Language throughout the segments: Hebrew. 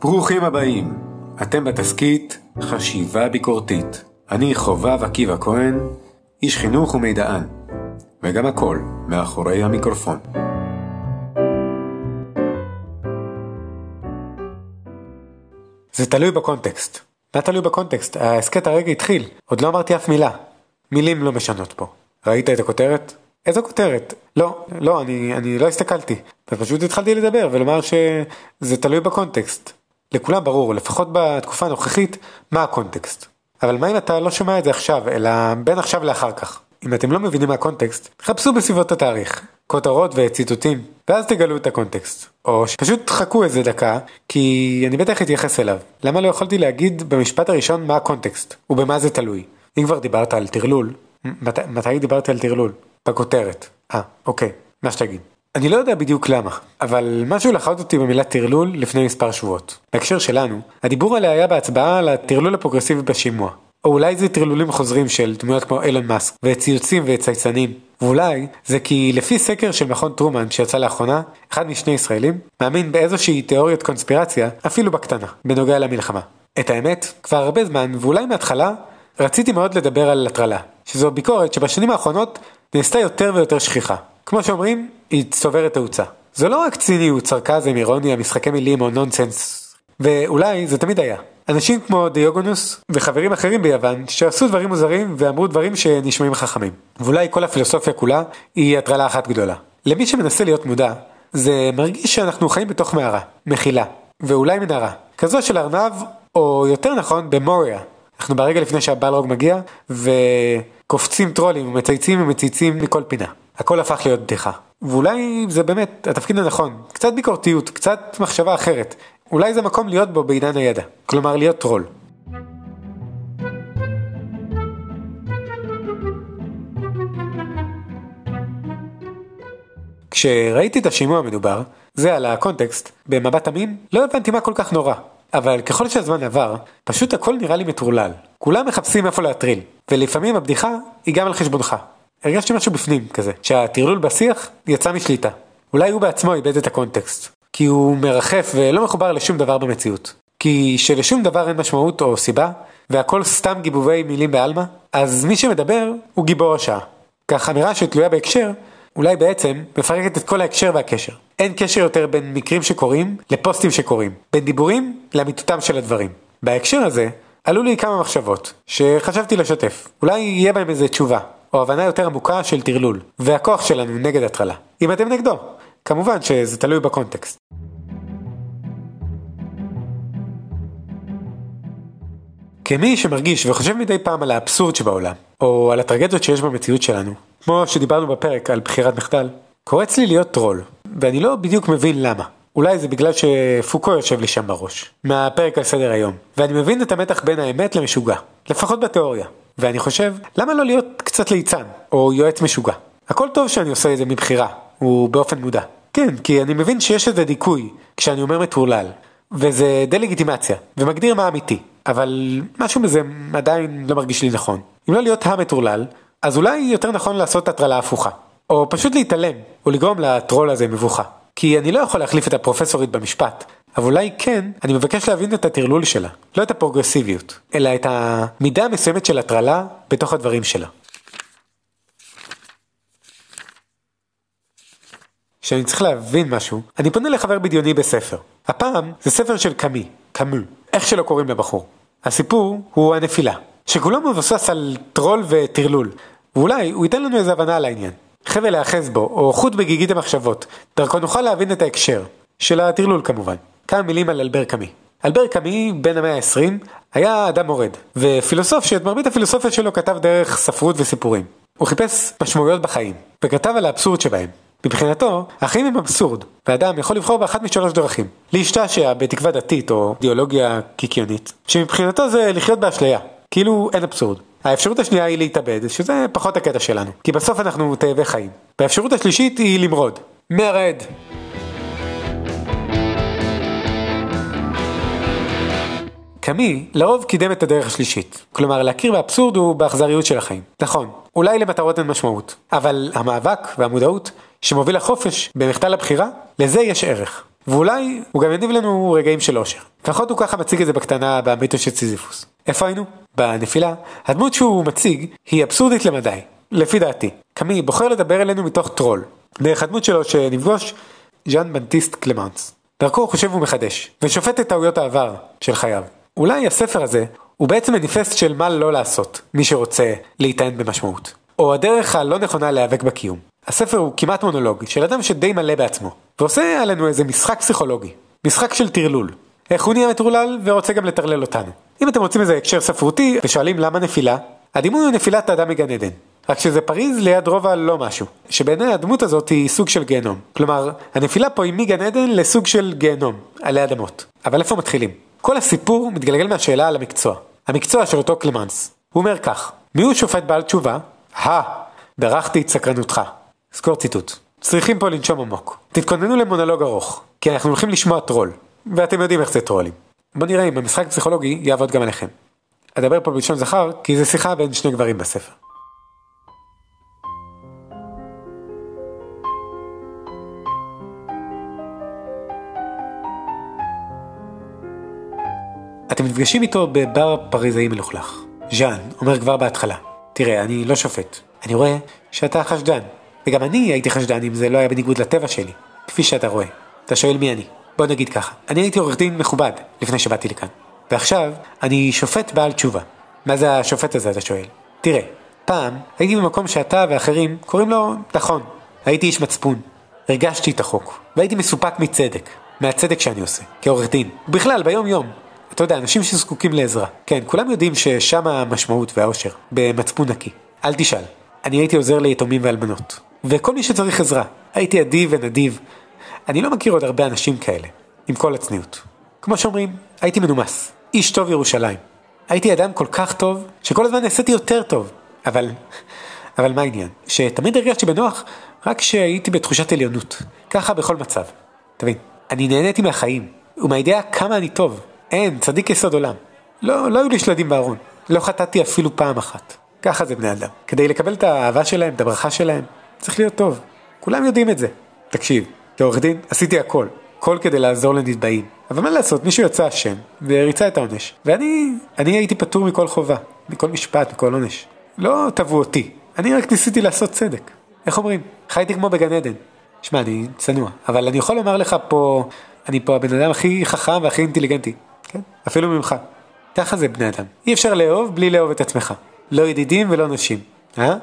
ברוכים הבאים, אתם בתסכית חשיבה ביקורתית. אני חובב עקיבא כהן, איש חינוך ומידען, וגם הכל מאחורי המיקרופון. זה תלוי בקונטקסט. מה תלוי בקונטקסט? ההסכת הרגע התחיל, עוד לא אמרתי אף מילה. מילים לא משנות פה. ראית את הכותרת? איזו כותרת? לא, לא, אני, אני לא הסתכלתי. ופשוט התחלתי לדבר ולומר שזה תלוי בקונטקסט. לכולם ברור, לפחות בתקופה הנוכחית, מה הקונטקסט. אבל מה אם אתה לא שומע את זה עכשיו, אלא בין עכשיו לאחר כך? אם אתם לא מבינים מה הקונטקסט, חפשו בסביבות התאריך, כותרות וציטוטים, ואז תגלו את הקונטקסט. או שפשוט חכו איזה דקה, כי אני בטח אתייחס אליו. למה לא יכולתי להגיד במשפט הראשון מה הקונטקסט, ובמה זה תלוי? אם כבר דיברת על טרלול, מת, מתי דיברתי על טרלול? בכותרת. אה, אוקיי, מה שתגיד. אני לא יודע בדיוק למה, אבל משהו לחד אותי במילה טרלול לפני מספר שבועות. בהקשר שלנו, הדיבור עליה היה בהצבעה על הטרלול הפרוגרסיבי בשימוע. או אולי זה טרלולים חוזרים של דמויות כמו אילון מאסק, וציוצים וצייצנים. ואולי זה כי לפי סקר של מכון טרומן שיצא לאחרונה, אחד משני ישראלים מאמין באיזושהי תיאוריית קונספירציה, אפילו בקטנה, בנוגע למלחמה. את האמת, כבר הרבה זמן, ואולי מההתחלה, רציתי מאוד לדבר על הטרלה, שזו ביקורת שבשנים האחרונות נעשתה יותר ויותר שכיחה. כמו שאומרים, היא צוברת תאוצה. זה לא רק ציניות, סרקזם, אירוניה, משחקי מילים או נונסנס, ואולי זה תמיד היה. אנשים כמו דיוגונוס וחברים אחרים ביוון שעשו דברים מוזרים ואמרו דברים שנשמעים חכמים. ואולי כל הפילוסופיה כולה היא הטרלה אחת גדולה. למי שמנסה להיות מודע, זה מרגיש שאנחנו חיים בתוך מערה, מחילה, ואולי מנהרה. כזו של ארנב, או יותר נכון במוריה. אנחנו ברגע לפני שהבלרוג מגיע, וקופצים טרולים ומצייצים ומצייצים מכל פינה. הכל הפך להיות בדיחה. ואולי זה באמת התפקיד הנכון, קצת ביקורתיות, קצת מחשבה אחרת. אולי זה מקום להיות בו בעידן הידע, כלומר להיות טרול. כשראיתי את השימוע המדובר, זה על הקונטקסט, במבט אמין, לא הבנתי מה כל כך נורא. אבל ככל שהזמן עבר, פשוט הכל נראה לי מטורלל. כולם מחפשים איפה להטריל, ולפעמים הבדיחה היא גם על חשבונך. הרגשתי משהו בפנים כזה, שהטרלול בשיח יצא משליטה. אולי הוא בעצמו איבד את הקונטקסט, כי הוא מרחף ולא מחובר לשום דבר במציאות. כי שלשום דבר אין משמעות או סיבה, והכל סתם גיבובי מילים בעלמא, אז מי שמדבר הוא גיבור השעה. כך אמירה שתלויה בהקשר, אולי בעצם מפרקת את כל ההקשר והקשר. אין קשר יותר בין מקרים שקורים לפוסטים שקורים, בין דיבורים לאמיתותם של הדברים. בהקשר הזה, עלו לי כמה מחשבות, שחשבתי לשתף. אולי יהיה בהם איזה תשובה, או הבנה יותר עמוקה של טרלול, והכוח שלנו נגד הטרלה. אם אתם נגדו, כמובן שזה תלוי בקונטקסט. כמי שמרגיש וחושב מדי פעם על האבסורד שבעולם, או על הטרגדיות שיש במציאות שלנו, כמו שדיברנו בפרק על בחירת מחדל, קורץ לי להיות טרול, ואני לא בדיוק מבין למה. אולי זה בגלל שפוקו יושב לי שם בראש, מהפרק על סדר היום, ואני מבין את המתח בין האמת למשוגע, לפחות בתיאוריה. ואני חושב, למה לא להיות קצת ליצן, או יועץ משוגע? הכל טוב שאני עושה את זה מבחירה, ובאופן מודע. כן, כי אני מבין שיש איזה דיכוי, כשאני אומר מטורלל, וזה דה-לגיטימציה, ומגדיר מה אמיתי, אבל משהו מזה עדיין לא מרגיש לי נכון. אם לא להיות המטורלל, אז אולי יותר נכון לעשות הטרלה הפוכה. או פשוט להתעלם, או לגרום לטרול הזה מבוכה. כי אני לא יכול להחליף את הפרופסורית במשפט, אבל אולי כן, אני מבקש להבין את הטרלול שלה, לא את הפרוגרסיביות, אלא את המידה המסוימת של הטרלה בתוך הדברים שלה. כשאני צריך להבין משהו, אני פונה לחבר בדיוני בספר. הפעם זה ספר של קאמי, קאמו, איך שלא קוראים לבחור. הסיפור הוא הנפילה, שכולו מבוסס על טרול וטרלול, ואולי הוא ייתן לנו איזה הבנה על העניין. חבל להאחז בו, או חוט בגיגית המחשבות, דרכו נוכל להבין את ההקשר, של הטרלול כמובן. כמה מילים על אלבר קאמי. אלבר קאמי, בן המאה ה-20, היה אדם מורד, ופילוסוף שאת מרבית הפילוסופיה שלו כתב דרך ספרות וסיפורים. הוא חיפש משמעויות בחיים, וכתב על האבסורד שבהם. מבחינתו, החיים הם אבסורד, ואדם יכול לבחור באחת משלוש דרכים. להשתעשע בתקווה דתית או אידיאולוגיה קיקיונית, שמבחינתו זה לחיות באשליה, כאילו אין אבסורד. האפשרות השנייה היא להתאבד, שזה פחות הקטע שלנו, כי בסוף אנחנו תאבי חיים. והאפשרות השלישית היא למרוד. מרד. קאמי לרוב קידם את הדרך השלישית, כלומר להכיר באבסורד ובאכזריות של החיים. נכון, אולי למטרות אין משמעות, אבל המאבק והמודעות שמוביל לחופש במחדל הבחירה, לזה יש ערך. ואולי הוא גם יניב לנו רגעים של אושר. לפחות הוא ככה מציג את זה בקטנה במיתוס של סיזיפוס. איפה היינו? בנפילה. הדמות שהוא מציג היא אבסורדית למדי, לפי דעתי. קאמי בוחר לדבר אלינו מתוך טרול. דרך הדמות שלו שנפגוש, ז'אן בפטיסט קלמאנס. דרכו הוא חושב ומחדש, ושופט את טעויות העבר של חייו. אולי הספר הזה הוא בעצם מניפסט של מה לא לעשות, מי שרוצה להיטען במשמעות. או הדרך הלא נכונה להיאבק בקיום. הספר הוא כמעט מונולוג, של אדם שדי מלא בעצמו, ועושה עלינו איזה משחק פסיכולוגי. משחק של טרלול. איך הוא נהיה מטורלל ורוצה גם לטרלל אותנו. אם אתם רוצים איזה הקשר ספרותי ושואלים למה נפילה, הדימוי הוא נפילת האדם מגן עדן. רק שזה פריז ליד רובע לא משהו, שבעיני הדמות הזאת היא סוג של גיהנום. כלומר, הנפילה פה היא מגן עדן לסוג של גיהנום, עלי אדמות. אבל איפה מתחילים? כל הסיפור מתגלגל מהשאלה על המקצוע. המקצוע של אותו קלמנס. הוא אומר כך, מי הוא שופט בעל תשובה? הא, דרכתי את סקרנותך. סקור ציטוט. צריכים פה לנשום עמוק. תתכוננו למונולוג ארוך, כי אנחנו הולכים לשמוע טרול, ואתם יודעים איך זה טרולים. בוא נראה אם המשחק הפסיכולוגי יעבוד גם עליכם. אדבר פה בלשון זכר, כי זה שיחה בין שני גברים בספר. נפגשים איתו בבר פריזאי מלוכלך. ז'אן אומר כבר בהתחלה, תראה, אני לא שופט. אני רואה שאתה חשדן. וגם אני הייתי חשדן אם זה לא היה בניגוד לטבע שלי. כפי שאתה רואה. אתה שואל מי אני. בוא נגיד ככה, אני הייתי עורך דין מכובד לפני שבאתי לכאן. ועכשיו, אני שופט בעל תשובה. מה זה השופט הזה, אתה שואל? תראה, פעם הייתי במקום שאתה ואחרים קוראים לו נכון. הייתי איש מצפון. הרגשתי את החוק, והייתי מסופק מצדק. מהצדק שאני עושה, כעורך דין. בכלל, ביום יום. אתה יודע, אנשים שזקוקים לעזרה. כן, כולם יודעים ששם המשמעות והאושר, במצפון נקי. אל תשאל. אני הייתי עוזר ליתומים ואלמנות. וכל מי שצריך עזרה. הייתי אדיב ונדיב. אני לא מכיר עוד הרבה אנשים כאלה, עם כל הצניעות. כמו שאומרים, הייתי מנומס. איש טוב ירושלים. הייתי אדם כל כך טוב, שכל הזמן נעשיתי יותר טוב. אבל, אבל מה העניין? שתמיד הרגשתי בנוח רק כשהייתי בתחושת עליונות. ככה בכל מצב. תבין, אני נהניתי מהחיים, ומהידיעה כמה אני טוב. אין, צדיק יסוד עולם. לא, לא היו לי שלדים בארון. לא חטאתי אפילו פעם אחת. ככה זה בני אדם. כדי לקבל את האהבה שלהם, את הברכה שלהם, צריך להיות טוב. כולם יודעים את זה. תקשיב, כעורך דין עשיתי הכל. הכל כדי לעזור לנתבעים. אבל מה לעשות, מישהו יצא אשם, וריצה את העונש. ואני, אני הייתי פטור מכל חובה, מכל משפט, מכל עונש. לא תבעו אותי, אני רק ניסיתי לעשות צדק. איך אומרים? חייתי כמו בגן עדן. שמע, אני צנוע, אבל אני יכול לומר לך פה, אני פה הבן אדם הכי חכם והכי אינטליגנטי. כן? אפילו ממך. ככה זה בני אדם. אי אפשר לאהוב בלי לאהוב את עצמך. לא ידידים ולא נשים. אה?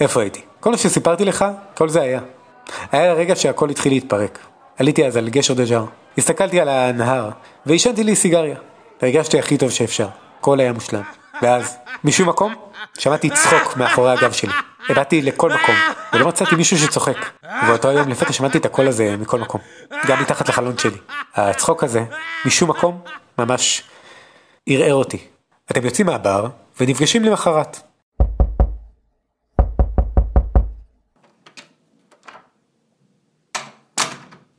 איפה הייתי? כל מה שסיפרתי לך, כל זה היה. היה הרגע שהכל התחיל להתפרק. עליתי אז על גשר דז'אר, הסתכלתי על הנהר, ועישנתי לי סיגריה. והרגשתי הכי טוב שאפשר. הכל היה מושלם. ואז, משום מקום, שמעתי צחוק מאחורי הגב שלי. הבאתי לכל מקום, ולא מצאתי מישהו שצוחק. ובאותו היום לפתע שמעתי את הקול הזה מכל מקום. גם מתחת לחלון שלי. הצחוק הזה, משום מקום, ממש ערער אותי. אתם יוצאים מהבר ונפגשים למחרת.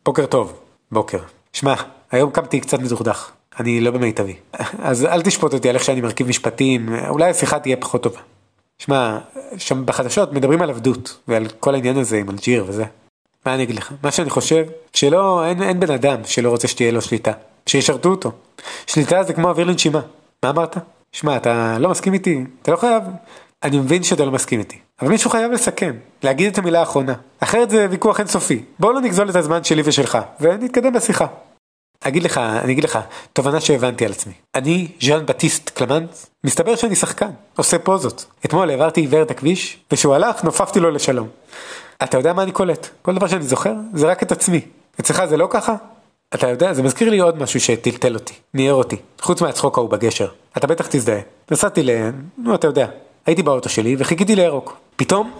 בוקר טוב, בוקר. שמע, היום קמתי קצת מדוכדך. אני לא במיטבי. אז אל תשפוט אותי על איך שאני מרכיב משפטים, אולי השיחה תהיה פחות טובה. שמע, שם בחדשות מדברים על עבדות, ועל כל העניין הזה עם אלג'יר וזה. מה אני אגיד לך? מה שאני חושב, שלא, אין, אין בן אדם שלא רוצה שתהיה לו שליטה. שישרתו אותו. שליטה זה כמו אוויר לנשימה. מה אמרת? שמע, אתה לא מסכים איתי? אתה לא חייב. אני מבין שאתה לא מסכים איתי. אבל מישהו חייב לסכם, להגיד את המילה האחרונה. אחרת זה ויכוח אינסופי. בואו לא נגזול את הזמן שלי ושלך, ונתקדם בשיחה. אגיד לך, אני אגיד לך, תובנה שהבנתי על עצמי. אני, ז'אן בטיסט קלמנט, מסתבר שאני שחקן, עושה פוזות. אתמול העברתי עיוור את הכביש, וכשהוא הלך, נופפתי לו לשלום. אתה יודע מה אני קולט? כל דבר שאני זוכר, זה רק את עצמי. אצלך זה לא ככה? אתה יודע, זה מזכיר לי עוד משהו שטלטל אותי, ניער אותי, חוץ מהצחוק ההוא בגשר. אתה בטח תזדהה. נסעתי ל... נו, אתה יודע. הייתי באוטו שלי וחיכיתי לירוק. פתאום,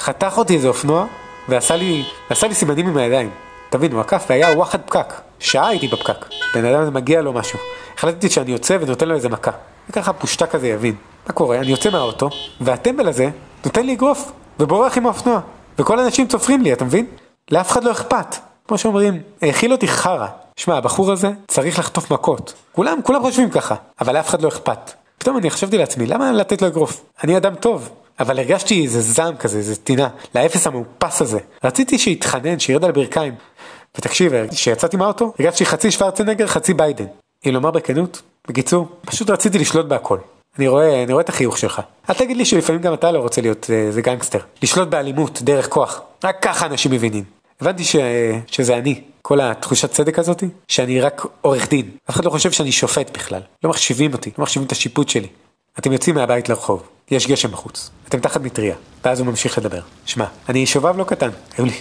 חתך אותי איזה אופנוע, ועשה לי, ועשה לי סימנים עם הידיים. תבין, הוא והיה וואחד פקק. שעה הייתי בפקק. בן אדם הזה מגיע לו משהו. החלטתי שאני יוצא ונותן לו איזה מכה. וככה פושטק כזה יבין. מה קורה? אני יוצא מהאוטו, והטמבל הזה נותן לי אגרוף, ובורח עם האופנוע. וכל האנשים צופרים לי, אתה מבין? לאף אחד לא אכפת. כמו שאומרים, האכיל אותי חרא. שמע, הבחור הזה צריך לחטוף מכות. כולם, כולם חושבים ככה, אבל לאף אחד לא אכפת. פתאום אני חשבתי לעצמי, למה לתת לו אגרוף? אני אדם טוב. אבל הרגשתי איזה זעם כזה, איזה טינה, לאפס המאופס הזה. רציתי שיתחנן, שירד על הברכיים. ותקשיב, כשיצאתי מהאוטו, הרגשתי חצי שוורצנגר, חצי ביידן. אם לומר בכנות, בקיצור, פשוט רציתי לשלוט בהכל. אני רואה, אני רואה את החיוך שלך. אל תגיד לי שלפעמים גם אתה לא רוצה להיות איזה גנגסטר. לשלוט באלימות, דרך כוח. רק ככה אנשים מבינים. הבנתי ש... שזה אני, כל התחושת צדק הזאת, שאני רק עורך דין. אף אחד לא חושב שאני שופט בכלל. לא מחשיבים אותי, לא מחשיבים את השיפוט שלי. אתם יוצאים מהבית לרחוב, יש גשם בחוץ. אתם תחת מטריה. ואז הוא ממשיך לדבר. שמע, אני שובב לא קטן. היו לי,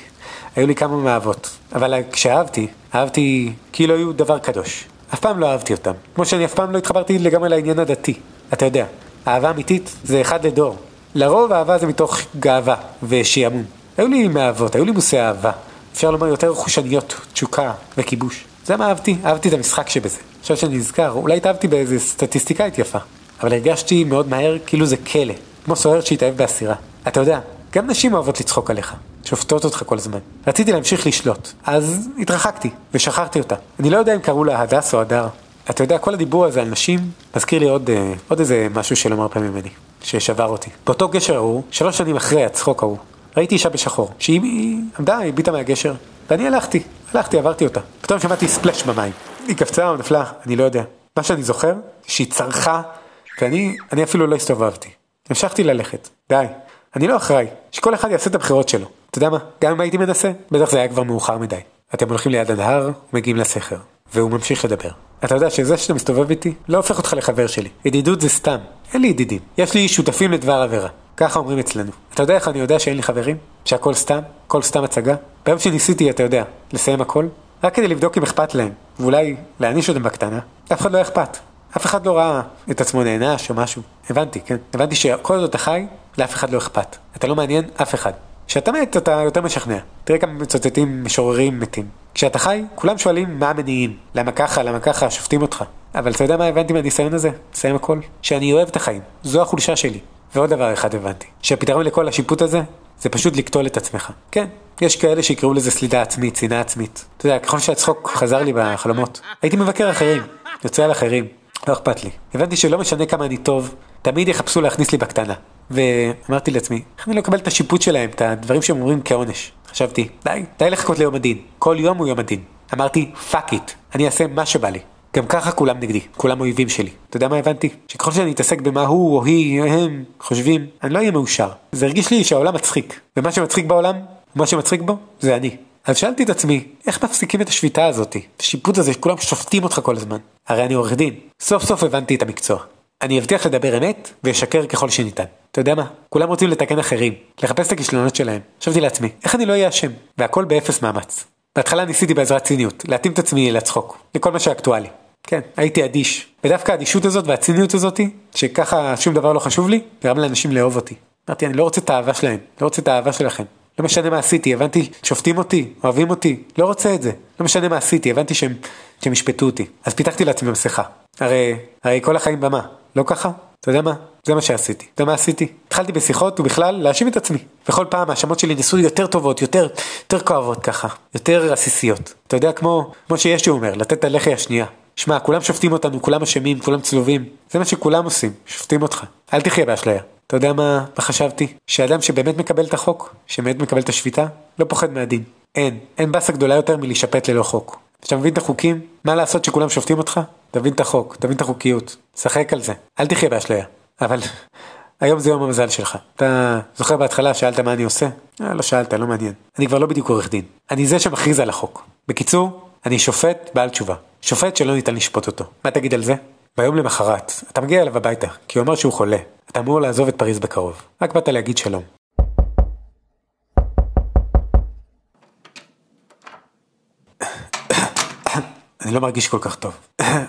היו לי כמה מאהבות. אבל כשאהבתי, אהבתי כאילו היו דבר קדוש. אף פעם לא אהבתי אותם. כמו שאני אף פעם לא התחברתי לגמרי לעניין הדתי. אתה יודע, אהבה אמיתית זה אחד לדור. לרוב אהבה זה מתוך גאווה ושעמום. היו לי מאהבות, היו לי מושאי אהבה. אפשר לומר יותר חושניות, תשוקה וכיבוש. זה מה אהבתי, אהבתי את המשחק שבזה. עכשיו שאני נזכר, אולי התאהבתי באיזה סטטיסטיקאית יפה. אבל הרגשתי מאוד מהר כאילו זה כלא, כמו סוהר שהתאהב באסירה. אתה יודע, גם נשים אוהבות לצחוק עליך, שופטות אותך כל הזמן. רציתי להמשיך לשלוט, אז התרחקתי, ושכחתי אותה. אני לא יודע אם קראו לה הדס או הדר. אתה יודע, כל הדיבור הזה על נשים, מזכיר לי עוד, אה, עוד איזה משהו שלא מרפה ממני, ששבר אותי. באותו גשר ההוא, שלוש שנים אחרי הצחוק ההוא, ראיתי אישה בשחור, שהיא עמדה, הביטה מהגשר, ואני הלכתי, הלכתי, עברתי אותה. פתאום שמעתי ספלאש במים. היא קפצה או נפלה, אני לא יודע. מה שאני זוכר, שהיא צרחה, ואני אני אפילו לא הסתובבתי. המשכתי ללכת, די. אני לא אחראי, שכל אחד יעשה את הבחירות שלו. אתה יודע מה, גם אם הייתי מנסה, בטח זה היה כבר מאוחר מדי. אתם הולכים ליד הנהר, ומגיעים לסכר. והוא ממשיך לדבר. אתה יודע שזה שאתה מסתובב איתי, לא הופך אותך לחבר שלי. ידידות זה סתם. אין לי ידידים. יש לי שותפים לדבר עבירה. ככה אומרים אצלנו. אתה יודע איך אני יודע שאין לי חברים? שהכל סתם? הכל סתם הצגה? ביום שניסיתי, אתה יודע, לסיים הכל, רק כדי לבדוק אם אכפת להם, ואולי להעניש אותם בקטנה, אף אחד לא אכפת. אף אחד לא ראה את עצמו נענש או משהו. הבנתי, כן. הבנתי שכל עוד אתה חי, לאף אחד לא אכפת. אתה לא מעניין אף אחד. כשאתה מת, אתה יותר משכנע. תראה כמה מצטטים משוררים מתים. כשאתה חי, כולם שואלים מה המניעים. למה ככה, למה ככה, שופטים אותך. אבל אתה יודע מה הבנתי מהניסיון הזה? נסיים הכל. שאני אוהב את החיים. זו החולשה שלי. ועוד דבר אחד הבנתי. שהפתרון לכל השיפוט הזה, זה פשוט לקטול את עצמך. כן, יש כאלה שיקראו לזה סלידה עצמית, צנעה עצמית. אתה יודע, ככל שהצחוק חזר לי בחלומות, הייתי מבקר אחרים, יוצא על אחרים. לא אכפת לי. הבנתי שלא משנה כמה אני טוב, תמיד יחפשו להכניס לי בקטנה. ואמרתי לעצמי, איך אני לא אקבל את השיפוט שלהם, את הדברים שהם אומרים כעונש? חשבתי, די, די לחכות ליום הדין. כל יום הוא יום הדין. אמרתי, fuck it, אני אעשה מה שבא לי. גם ככה כולם נגדי, כולם אויבים שלי. אתה יודע מה הבנתי? שככל שאני אתעסק במה הוא או היא, הם, חושבים, אני לא אהיה מאושר. זה הרגיש לי שהעולם מצחיק. ומה שמצחיק בעולם, מה שמצחיק בו, זה אני. אז שאלתי את עצמי, איך מפסיקים את השביתה הזאת? את השיפוט הזה שכולם שופטים אותך כל הזמן. הרי אני עורך דין. סוף סוף הבנתי את המקצוע. אני אבטיח לדבר אמת ואשקר ככל שניתן. אתה יודע מה? כולם רוצים לתקן אחרים, לחפש את הכישלונות שלהם. חשבתי לעצמי, איך אני לא אהיה אשם? והכל באפס מאמץ. בהתחלה ניסיתי בעזרת ציניות, להתאים את עצמי לצחוק, לכל מה שאקטואלי. כן, הייתי אדיש. ודווקא האדישות הזאת והציניות הזאת, שככה שום דבר לא חשוב לי, גרם לאנשים לאהוב אותי. אמרתי, אני לא רוצה את האהבה שלהם, לא רוצה את האהבה שלכם. לא משנה מה עשיתי, הבנתי, שופטים אותי, אוהבים אותי, לא רוצה את זה. לא משנה מה עשיתי, הבנתי שהם, שהם ישפטו אותי. אז פיתחתי לעצמי מסכה. הרי, הרי כל החיים במה, לא ככה? אתה יודע מה? זה מה שעשיתי. אתה יודע מה עשיתי? התחלתי בשיחות ובכלל להאשים את עצמי. וכל פעם ההאשמות שלי ניסו יותר טובות, יותר, יותר כואבות ככה, יותר עסיסיות. אתה יודע, כמו, כמו שישו אומר, לתת את הלחי השנייה. שמע, כולם שופטים אותנו, כולם אשמים, כולם צלובים. זה מה שכולם עושים, שופטים אותך. אל תחיה באשליה. אתה יודע מה, מה חשבתי? שאדם שבאמת מקבל את החוק, שבאמת מקבל את השפיטה, לא פוחד מהדין. אין, אין באסה גדולה יותר מלהישפט ללא חוק. כשאתה מבין את החוקים, מה לעשות שכולם שופטים אותך? תבין את החוק, תבין את החוקיות, שחק על זה, אל תחיה באשליה. אבל היום זה יום המזל שלך. אתה זוכר בהתחלה שאלת מה אני עושה? אה, לא שאלת, לא מעניין. אני כבר לא בדיוק עורך דין. אני זה שמכריז על החוק. בקיצור, אני שופט בעל תשובה. שופט שלא ניתן לשפוט אותו. מה תגיד על זה? ביום למחרת, אתה מגיע אליו הביתה, כי הוא אומר שהוא חולה. אתה אמור לעזוב את פריז בקרוב. רק באת להגיד שלום. אני לא מרגיש כל כך טוב.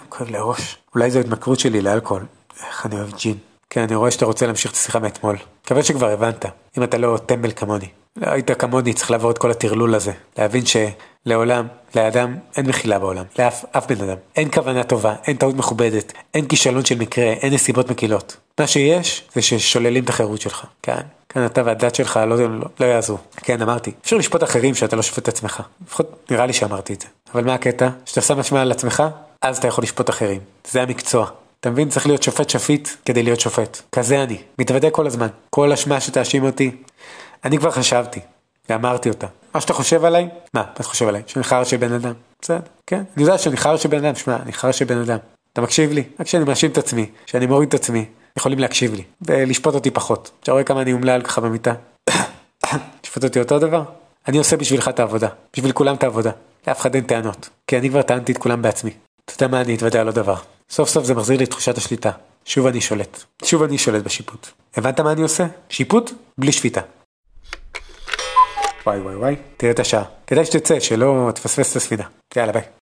כואב לי הראש. אולי זו התמכרות שלי לאלכוהול. איך אני אוהב ג'ין. כן, אני רואה שאתה רוצה להמשיך את השיחה מאתמול. מקווה שכבר הבנת, אם אתה לא טמבל כמוני. לא היית כמוני, צריך לעבור את כל הטרלול הזה. להבין שלעולם, לאדם, אין מחילה בעולם. לאף אף בן אדם. אין כוונה טובה, אין טעות מכובדת, אין כישלון של מקרה, אין נסיבות מקילות. מה שיש, זה ששוללים את החירות שלך. כן, כן, אתה והדת שלך לא, לא, לא יעזרו. כן, אמרתי. אפשר לשפוט אחרים שאתה לא שופט את עצמך. לפחות נראה לי שאמרתי את זה. אבל מה הקטע? שאתה שם אשמה על עצמך, אז אתה יכול לשפוט אחרים. זה המקצוע. אתה מבין? צריך להיות שופט שפיט כדי להיות שופט. כזה אני. מתוודה כל הזמן. כל אשמה שתאשים אותי, אני כבר חשבתי, ואמרתי אותה. מה שאתה חושב עליי, מה, מה אתה חושב עליי? שאני חרא של בן אדם. בסדר, כן, אני יודע שאני חרא של בן אדם, שמע, אני חרא של בן אדם. אתה מקשיב לי? רק כשאני מאשים את עצמי, כשאני מוריד את עצמי, יכולים להקשיב לי, ולשפוט אותי פחות. אתה רואה כמה אני אומלל ככה במיטה? תשפוט אותי אותו דבר? אני עושה בשבילך את העבודה, בשביל כולם את העבודה. לאף אחד אין טענות, כי אני כבר טענתי את כולם בעצמי. אתה יודע מה אני אתוודע על עוד דבר. סוף סוף זה מחזיר לי את תחושת השליטה. שוב אני שולט. שוב אני שולט בשיפוט. הבנת מה אני עושה? שיפוט בלי שפיטה. וואי וואי וואי, תראה את השעה. כדאי שתצא, שלא תפספס את הספינה. יאללה ביי.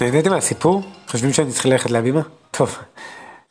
נהניתם מהסיפור? חושבים שאני צריך ללכת להבימה? טוב.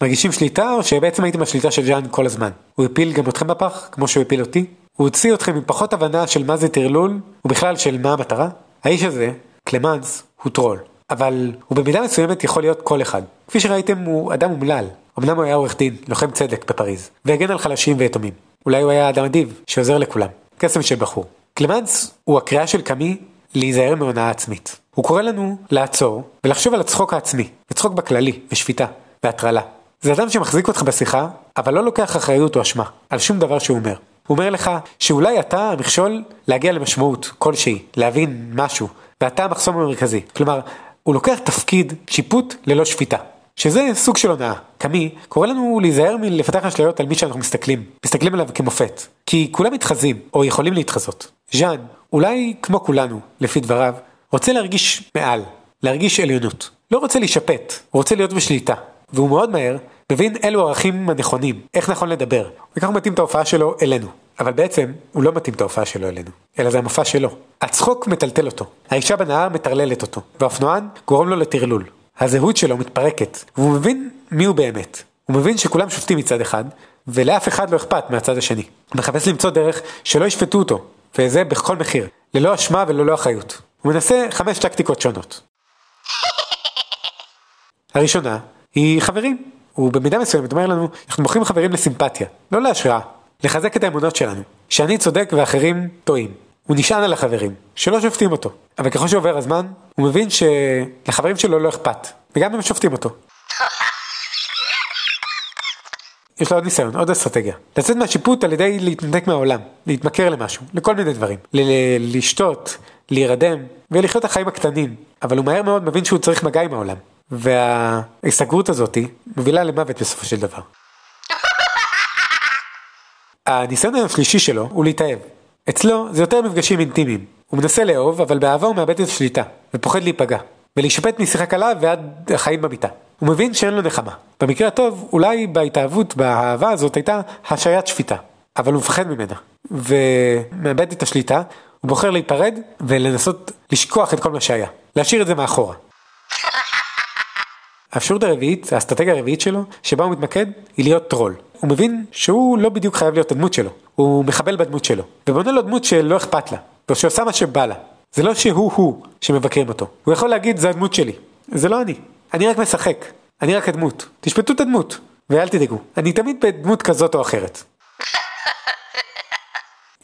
מרגישים שליטה או שבעצם הייתם השליטה של ז'אן כל הזמן? הוא הפיל גם אתכם בפח, כמו שהוא הפיל אותי? הוא הוציא אתכם עם פחות הבנה של מה זה טרלול, ובכלל של מה המטרה? האיש הזה, קלמנס, הוא טרול. אבל הוא במידה מסוימת יכול להיות כל אחד. כפי שראיתם הוא אדם אומלל. אמנם הוא היה עורך דין, לוחם צדק בפריז, והגן על חלשים ויתומים. אולי הוא היה אדם אדיב, שעוזר לכולם. קסם של בחור. קלמנס הוא הקריאה של קאמי להיזהר מהונאה עצמית. הוא קורא לנו לעצור ולחשוב על הצחוק העצמי, וצחוק בכללי, ושפיטה, והטרלה. זה אדם שמחזיק אותך בשיחה, אבל לא לוקח אחריות או אשמה, על שום דבר שהוא אומר. הוא אומר לך שאולי אתה המכשול להגיע למשמעות כלשהי, להבין משהו, ואתה המחסום המרכזי. כלומר, הוא לוקח תפקיד שיפוט ללא שפיטה. שזה סוג של הונאה. קמי קורא לנו להיזהר מלפתח אשליות על מי שאנחנו מסתכלים, מסתכלים עליו כמופת. כי כולם מתחזים, או יכולים להתחזות. ז'אן, אולי כמו כולנו, לפי דבריו, רוצה להרגיש מעל, להרגיש עליונות. לא רוצה להישפט, הוא רוצה להיות בשליטה. והוא מאוד מהר מבין אילו הערכים הנכונים, איך נכון לדבר. וכך הוא מתאים את ההופעה שלו אלינו. אבל בעצם הוא לא מתאים את ההופעה שלו אלינו, אלא זה המופע שלו. הצחוק מטלטל אותו, האישה בנהר מטרללת אותו, והאופנוען גורם לו לטרלול. הזהות שלו מתפרקת, והוא מבין מי הוא באמת. הוא מבין שכולם שופטים מצד אחד, ולאף אחד לא אכפת מהצד השני. הוא מחפש למצוא דרך שלא ישפטו אותו, וזה בכל מחיר, ללא אשמה וללא אחריות. הוא מנסה חמש טקטיקות שונות. הראשונה היא חברים. הוא במידה מסוימת אומר לנו, אנחנו מוכרים חברים לסימפתיה, לא להשראה. לחזק את האמונות שלנו, שאני צודק ואחרים טועים. הוא נשען על החברים, שלא שופטים אותו. אבל ככל שעובר הזמן, הוא מבין שלחברים שלו לא אכפת, וגם הם שופטים אותו. יש לו עוד ניסיון, עוד אסטרטגיה. לצאת מהשיפוט על ידי להתנתק מהעולם, להתמכר למשהו, לכל מיני דברים. לשתות, להירדם, ולחיות החיים הקטנים. אבל הוא מהר מאוד מבין שהוא צריך מגע עם העולם. וההסתגרות הזאתי מובילה למוות בסופו של דבר. הניסיון השלישי שלו הוא להתאהב. אצלו זה יותר מפגשים אינטימיים. הוא מנסה לאהוב, אבל באהבה הוא מאבד את השליטה, ופוחד להיפגע. ולהישפט משיחה קלה ועד החיים במיטה. הוא מבין שאין לו נחמה. במקרה הטוב, אולי בהתאהבות, באהבה הזאת הייתה השעיית שפיטה. אבל הוא מפחד ממנה. ומאבד את השליטה, הוא בוחר להיפרד ולנסות לשכוח את כל מה שהיה. להשאיר את זה מאחורה. האפשרות הרביעית, האסטרטגיה הרביעית שלו, שבה הוא מתמקד, היא להיות טרול. הוא מבין שהוא לא בדיוק חייב להיות הדמות שלו, הוא מחבל בדמות שלו, ובונה לו דמות שלא אכפת לה, או שעושה מה שבא לה. זה לא שהוא הוא שמבקרים אותו, הוא יכול להגיד זה הדמות שלי, זה לא אני, אני רק משחק, אני רק הדמות, תשפטו את הדמות, ואל תדאגו, אני תמיד בדמות כזאת או אחרת.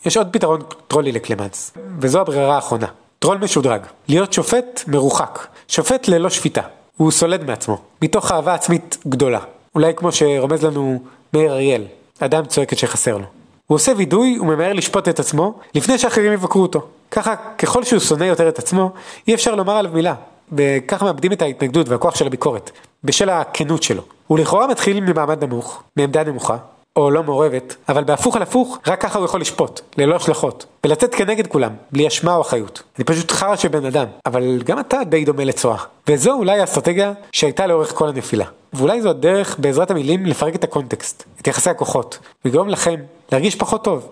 יש עוד פתרון טרולי לקלמנס, וזו הברירה האחרונה. טרול משודרג, להיות שופט מרוחק, שופט ללא שפיטה. הוא סולד מעצמו, מתוך אהבה עצמית גדולה. אולי כמו שרומז לנו מאיר אריאל, אדם צועקת שחסר לו. הוא עושה וידוי וממהר לשפוט את עצמו לפני שאחרים יבקרו אותו. ככה, ככל שהוא שונא יותר את עצמו, אי אפשר לומר עליו מילה. וככה מאבדים את ההתנגדות והכוח של הביקורת, בשל הכנות שלו. הוא לכאורה מתחיל ממעמד נמוך, מעמדה נמוכה, או לא מעורבת, אבל בהפוך על הפוך, רק ככה הוא יכול לשפוט, ללא השלכות, ולצאת כנגד כולם, בלי אשמה או אחריות. אני פשוט חרא של בן אדם, אבל גם אתה די דומה לצואה. וזו אולי האסטרטגיה שהייתה לאורך כל הנפילה. ואולי זו הדרך בעזרת המילים לפרק את הקונטקסט, את יחסי הכוחות, ולגרום לכם להרגיש פחות טוב,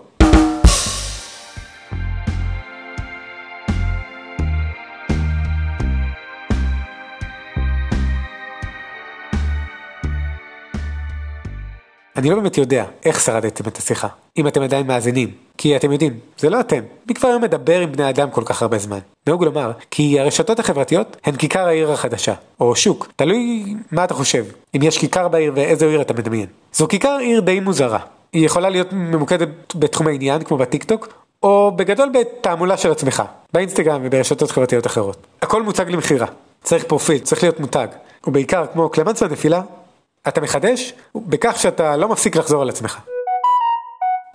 אני לא באמת יודע איך שרדתם את השיחה, אם אתם עדיין מאזינים, כי אתם יודעים, זה לא אתם. מי כבר היום מדבר עם בני אדם כל כך הרבה זמן? נהוג לומר, כי הרשתות החברתיות הן כיכר העיר החדשה, או שוק, תלוי מה אתה חושב, אם יש כיכר בעיר ואיזו עיר אתה מדמיין. זו כיכר עיר די מוזרה. היא יכולה להיות ממוקדת בתחום העניין, כמו בטיקטוק, או בגדול בתעמולה של עצמך, באינסטגרם וברשתות חברתיות אחרות. הכל מוצג למכירה, צריך פרופיל, צריך להיות מותג, ובעיקר כמו קלמנס והנפילה, אתה מחדש בכך שאתה לא מפסיק לחזור על עצמך.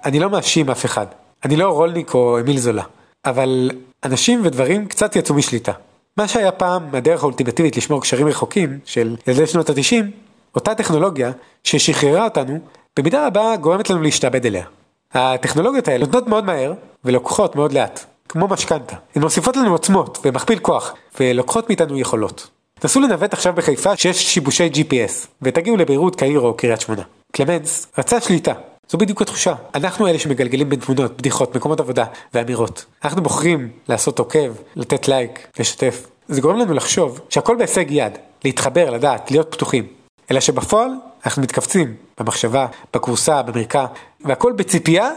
אני לא מאשים אף אחד, אני לא רולניק או אמיל זולה, אבל אנשים ודברים קצת יצאו משליטה. מה שהיה פעם הדרך האולטימטיבית לשמור קשרים רחוקים של ילדי שנות התשעים, אותה טכנולוגיה ששחררה אותנו, במידה רבה גורמת לנו להשתעבד אליה. הטכנולוגיות האלה נותנות מאוד מהר ולוקחות מאוד לאט, כמו משכנתה. הן מוסיפות לנו עוצמות ומכפיל כוח, ולוקחות מאיתנו יכולות. נסו לנווט עכשיו בחיפה שיש שיבושי GPS, ותגיעו לביירות, קהיר או קריית שמונה. קלמנס רצה שליטה, זו בדיוק התחושה. אנחנו אלה שמגלגלים בין תמונות, בדיחות, מקומות עבודה ואמירות. אנחנו בוחרים לעשות עוקב, לתת לייק, לשתף. זה גורם לנו לחשוב שהכל בהישג יד, להתחבר, לדעת, להיות פתוחים. אלא שבפועל אנחנו מתכווצים במחשבה, בכורסה, במרקע, והכל בציפייה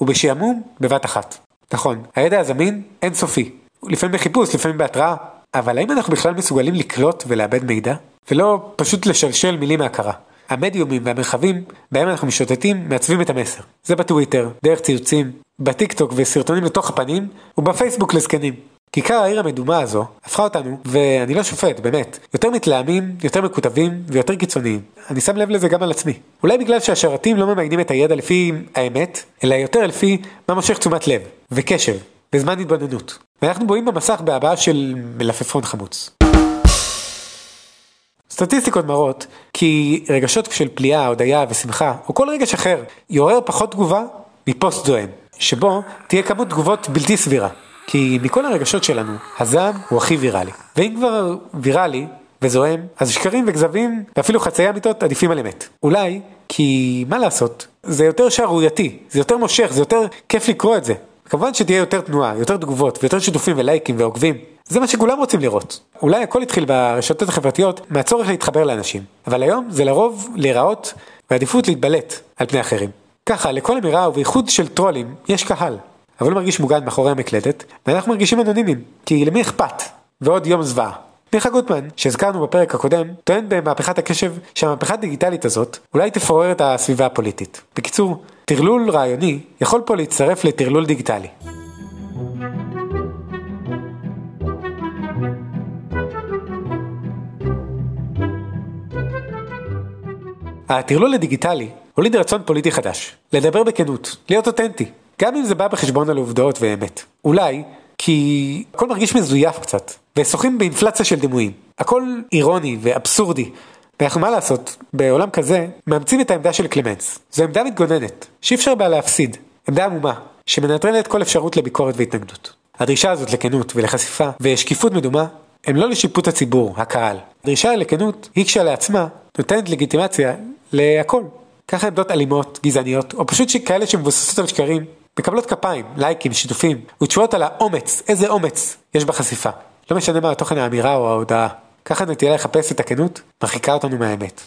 ובשעמום בבת אחת. נכון, הידע הזמין אינסופי. לפעמים בחיפוש, לפעמים בהתראה, אבל האם אנחנו בכלל מסוגלים לקלוט ולאבד מידע? ולא פשוט לשלשל מילים מהכרה. המדיומים והמרחבים בהם אנחנו משוטטים מעצבים את המסר. זה בטוויטר, דרך ציוצים, בטיק טוק וסרטונים לתוך הפנים, ובפייסבוק לזקנים. כיכר העיר המדומה הזו הפכה אותנו, ואני לא שופט, באמת, יותר מתלהמים, יותר מקוטבים ויותר קיצוניים. אני שם לב לזה גם על עצמי. אולי בגלל שהשרתים לא ממיינים את הידע לפי האמת, אלא יותר לפי מה מושך תשומת לב, וקשב, וזמן התבוננות. ואנחנו בואים במסך בהבעה של מלפפון חמוץ. סטטיסטיקות מראות כי רגשות של פליאה, הודיה ושמחה, או כל רגש אחר, יעורר פחות תגובה מפוסט זוהם, שבו תהיה כמות תגובות בלתי סבירה. כי מכל הרגשות שלנו, הזעם הוא הכי ויראלי. ואם כבר ויראלי וזוהם, אז שקרים וכזבים ואפילו חצאי אמיתות עדיפים על אמת. אולי כי מה לעשות, זה יותר שערורייתי, זה יותר מושך, זה יותר כיף לקרוא את זה. כמובן שתהיה יותר תנועה, יותר תגובות ויותר שיתופים ולייקים ועוקבים. זה מה שכולם רוצים לראות. אולי הכל התחיל ברשתות החברתיות מהצורך להתחבר לאנשים, אבל היום זה לרוב להיראות ועדיפות להתבלט על פני אחרים. ככה, לכל אמירה ובייחוד של טרולים, יש קהל, אבל הוא מרגיש מוגן מאחורי המקלדת, ואנחנו מרגישים אנונימיים, כי למי אכפת? ועוד יום זוועה. מיכה גוטמן, שהזכרנו בפרק הקודם, טוען במהפכת הקשב שהמהפכה הדיגיטלית הזאת אולי תפורר את הסביבה הפוליטית. בקיצור, טרלול רעיוני יכול פה להצטרף לטרלול דיגיטלי. הטרלול הדיגיטלי הוליד רצון פוליטי חדש, לדבר בכנות, להיות אותנטי, גם אם זה בא בחשבון על עובדות ואמת. אולי כי הכל מרגיש מזויף קצת, ושוחים באינפלציה של דימויים. הכל אירוני ואבסורדי. ואנחנו מה לעשות, בעולם כזה, מאמצים את העמדה של קלמנס. זו עמדה מתגוננת, שאי אפשר בה להפסיד. עמדה עמומה, שמנטרלת כל אפשרות לביקורת והתנגדות. הדרישה הזאת לכנות ולחשיפה ושקיפות מדומה, הם לא לשיפוט הציבור, הקהל. הדרישה לכנות היא כשלעצמה נותנת לגיטימציה להכל. ככה עמדות אלימות, גזעניות, או פשוט כאלה שמבוססות על שקרים, מקבלות כפיים, לייקים, שיתופים, ותשואות על האומץ, איזה אומץ יש בחשיפה. לא משנה מה התוכן האמירה או ההודעה. ככה נטייה לחפש את הכנות, מרחיקה אותנו מהאמת.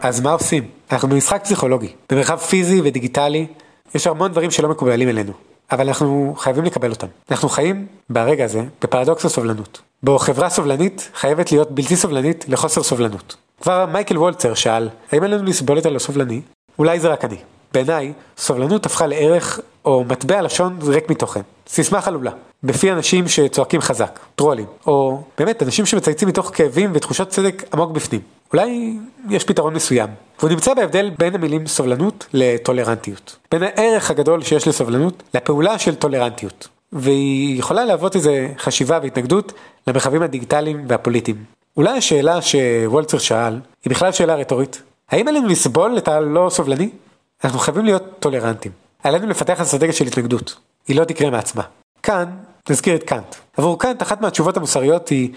אז מה עושים? אנחנו במשחק פסיכולוגי. במרחב פיזי ודיגיטלי יש המון דברים שלא מקובלים אלינו, אבל אנחנו חייבים לקבל אותם. אנחנו חיים, ברגע הזה, בפרדוקס הסובלנות. בו חברה סובלנית חייבת להיות בלתי סובלנית לחוסר סובלנות. כבר מייקל וולצר שאל, האם עלינו לסבול את הלא סובלני? אולי זה רק אני. בעיניי, סובלנות הפכה לערך או מטבע לשון ריק מתוכן. סיסמה חלולה, בפי אנשים שצועקים חזק, טרולים, או באמת אנשים שמצייצים מתוך כאבים ותחושת צדק עמוק בפנים. אולי יש פתרון מסוים, והוא נמצא בהבדל בין המילים סובלנות לטולרנטיות. בין הערך הגדול שיש לסובלנות לפעולה של טולרנטיות. והיא יכולה להוות איזה חשיבה והתנגדות למרחבים הדיגיטליים והפוליטיים. אולי השאלה שוולצר שאל היא בכלל שאלה רטורית. האם עלינו לסבול את הלא סובלני? אנחנו חייבים להיות טולרנטים. עלינו לפתח אסטרטגיה של התנגדות. היא לא תקרה מעצמה. כאן נזכיר את קאנט. עבור קאנט אחת מהתשובות המוסריות היא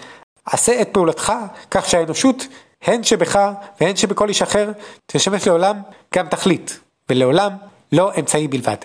עשה את פעולתך כך שהאנושות הן שבך והן שבכל איש אחר תשמש לעולם גם תכלית ולעולם לא אמצעי בלבד.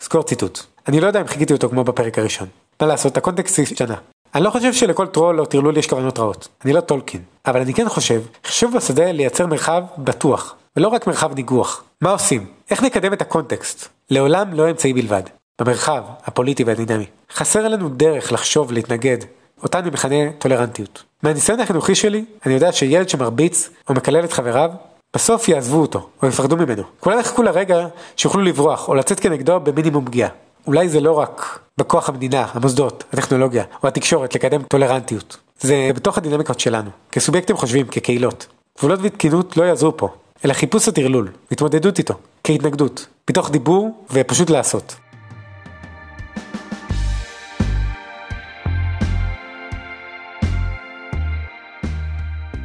סגור ציטוט. אני לא יודע אם חיקיתי אותו כמו בפרק הראשון. מה לעשות, הקונטקסט השתנה. אני לא חושב שלכל טרול או טרלול יש כוונות רעות. אני לא טולקין. אבל אני כן חושב, חשוב בשדה לייצר מרחב בטוח, ולא רק מרחב ניגוח. מה עושים? איך נקדם את הקונטקסט? לעולם לא אמצעי בלבד. במרחב הפוליטי והדינמי. חסר לנו דרך לחשוב, להתנגד. אותה אני מכנה טולרנטיות. מהניסיון החינוכי שלי, אני יודע שילד שמרביץ או מקלל את חבריו, בסוף יעזבו אותו, או יפחדו ממנו. כולם יחכו לרגע שיוכלו לברוח, או לצאת כנגדו במינימום פגיעה. אולי זה לא רק בכוח המדינה, המוסדות, הטכנולוגיה, או התקשורת לקדם טולרנטיות. זה בתוך הדינמיקות שלנו, כסובייקטים חושבים, כקהילות. גבולות ותקינות לא יעזרו פה, אלא חיפוש הטרלול, התמודדות איתו, כהתנגדות, מתוך דיבור ופשוט לעשות.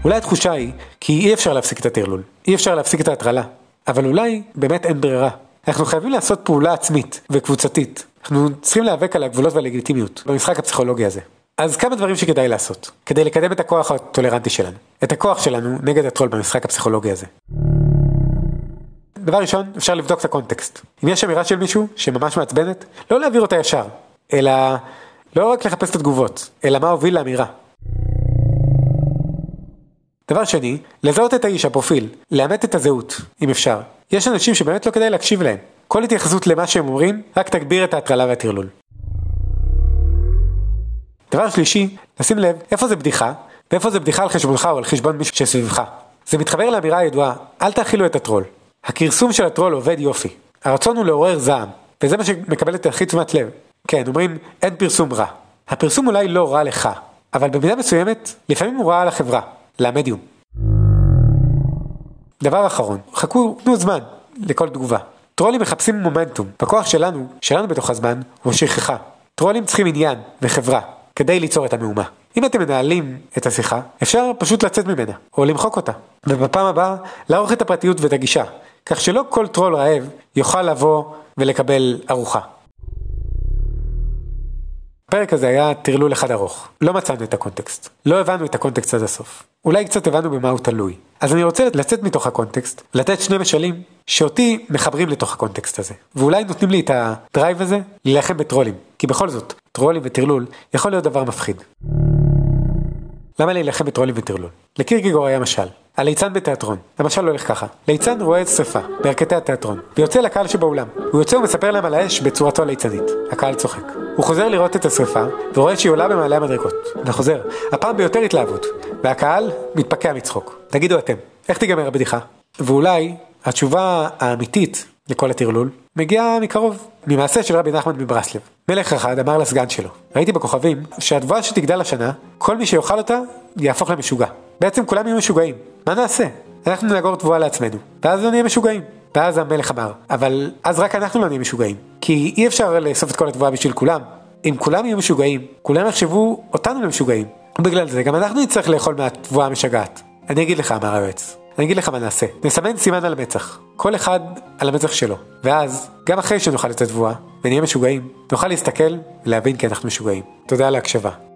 אולי התחושה היא כי אי אפשר להפסיק את הטרלול, אי אפשר להפסיק את ההטרלה, אבל אולי באמת אין ברירה. אנחנו חייבים לעשות פעולה עצמית וקבוצתית. אנחנו צריכים להיאבק על הגבולות והלגיטימיות במשחק הפסיכולוגי הזה. אז כמה דברים שכדאי לעשות, כדי לקדם את הכוח הטולרנטי שלנו, את הכוח שלנו נגד הטרול במשחק הפסיכולוגי הזה. דבר ראשון, אפשר לבדוק את הקונטקסט. אם יש אמירה של מישהו שממש מעצבנת, לא להעביר אותה ישר, אלא לא רק לחפש את התגובות, אלא מה הוביל לאמירה. דבר שני, לזהות את האיש, הפרופיל, לאמת את הזהות, אם אפשר. יש אנשים שבאמת לא כדאי להקשיב להם. כל התייחסות למה שהם אומרים, רק תגביר את ההטרלה והטרלול. דבר שלישי, לשים לב איפה זה בדיחה, ואיפה זה בדיחה על חשבונך או על חשבון מישהו שסביבך. זה מתחבר לאמירה הידועה, אל תאכילו את הטרול. הכרסום של הטרול עובד יופי. הרצון הוא לעורר זעם, וזה מה שמקבל את הכי תשומת לב. כן, אומרים, אין פרסום רע. הפרסום אולי לא רע לך, אבל במידה מסוימת, לפעמים הוא רע למדיום. למדיום. דבר אחרון, חכו, תנו זמן לכל תגובה. טרולים מחפשים מומנטום, בכוח שלנו, שלנו בתוך הזמן, הוא שכחה. טרולים צריכים עניין וחברה, כדי ליצור את המהומה. אם אתם מנהלים את השיחה, אפשר פשוט לצאת ממנה, או למחוק אותה. ובפעם הבאה, לערוך את הפרטיות ואת הגישה, כך שלא כל טרול רעב יוכל לבוא ולקבל ארוחה. הפרק הזה היה טרלול אחד ארוך. לא מצאנו את הקונטקסט. לא הבנו את הקונטקסט עד הסוף. אולי קצת הבנו במה הוא תלוי. אז אני רוצה לצאת מתוך הקונטקסט, לתת שני משלים שאותי מחברים לתוך הקונטקסט הזה. ואולי נותנים לי את ה drive הזה להילחם בטרולים. כי בכל זאת, טרולים וטרלול יכול להיות דבר מפחיד. למה להילחם בטרולים וטרלול? לקירגיגור היה משל. הליצן בתיאטרון. המשל הולך ככה, ליצן רואה שרפה בירכתי התיאטרון, ויוצא לקהל שבאולם. הוא יוצא ומספר להם על האש בצורתו הליצנית. הקהל צוחק. הוא חוזר לראות את השרפה, ורואה שהיא עולה במעלה המדרגות. וחוזר, הפעם ביותר התלהבות, והקהל מתפקע מצחוק. תגידו אתם, איך תיגמר הבדיחה? ואולי התשובה האמיתית לכל הטרלול מגיעה מקרוב, ממעשה של רבי נחמן מברסלב. מלך אחד אמר לסגן שלו, ראיתי בכוכבים שהתבואה שתגדל השנה, כל מי שיאכל אותה יהפוך למשוגע. בעצם כולם יהיו משוגעים. מה נעשה? אנחנו נאגור תבואה לעצמנו, ואז לא נהיה משוגעים. ואז המלך אמר, אבל אז רק אנחנו לא נהיה משוגעים. כי אי אפשר לאסוף את כל התבואה בשביל כולם. אם כולם יהיו משוגעים, כולם יחשבו אותנו למשוגעים. ובגלל זה גם אנחנו נצטרך לאכול מהתבואה המשגעת. אני אגיד לך, אמר היועץ. אני אגיד לך מה נעשה. נסמן סימן על המצח. כל אחד על המצח שלו. ואז, גם אחרי שנאכל את התבואה, ונהיה משוגעים, נוכל להסתכל ולהבין כי אנחנו משוגעים. תודה על ההקשבה.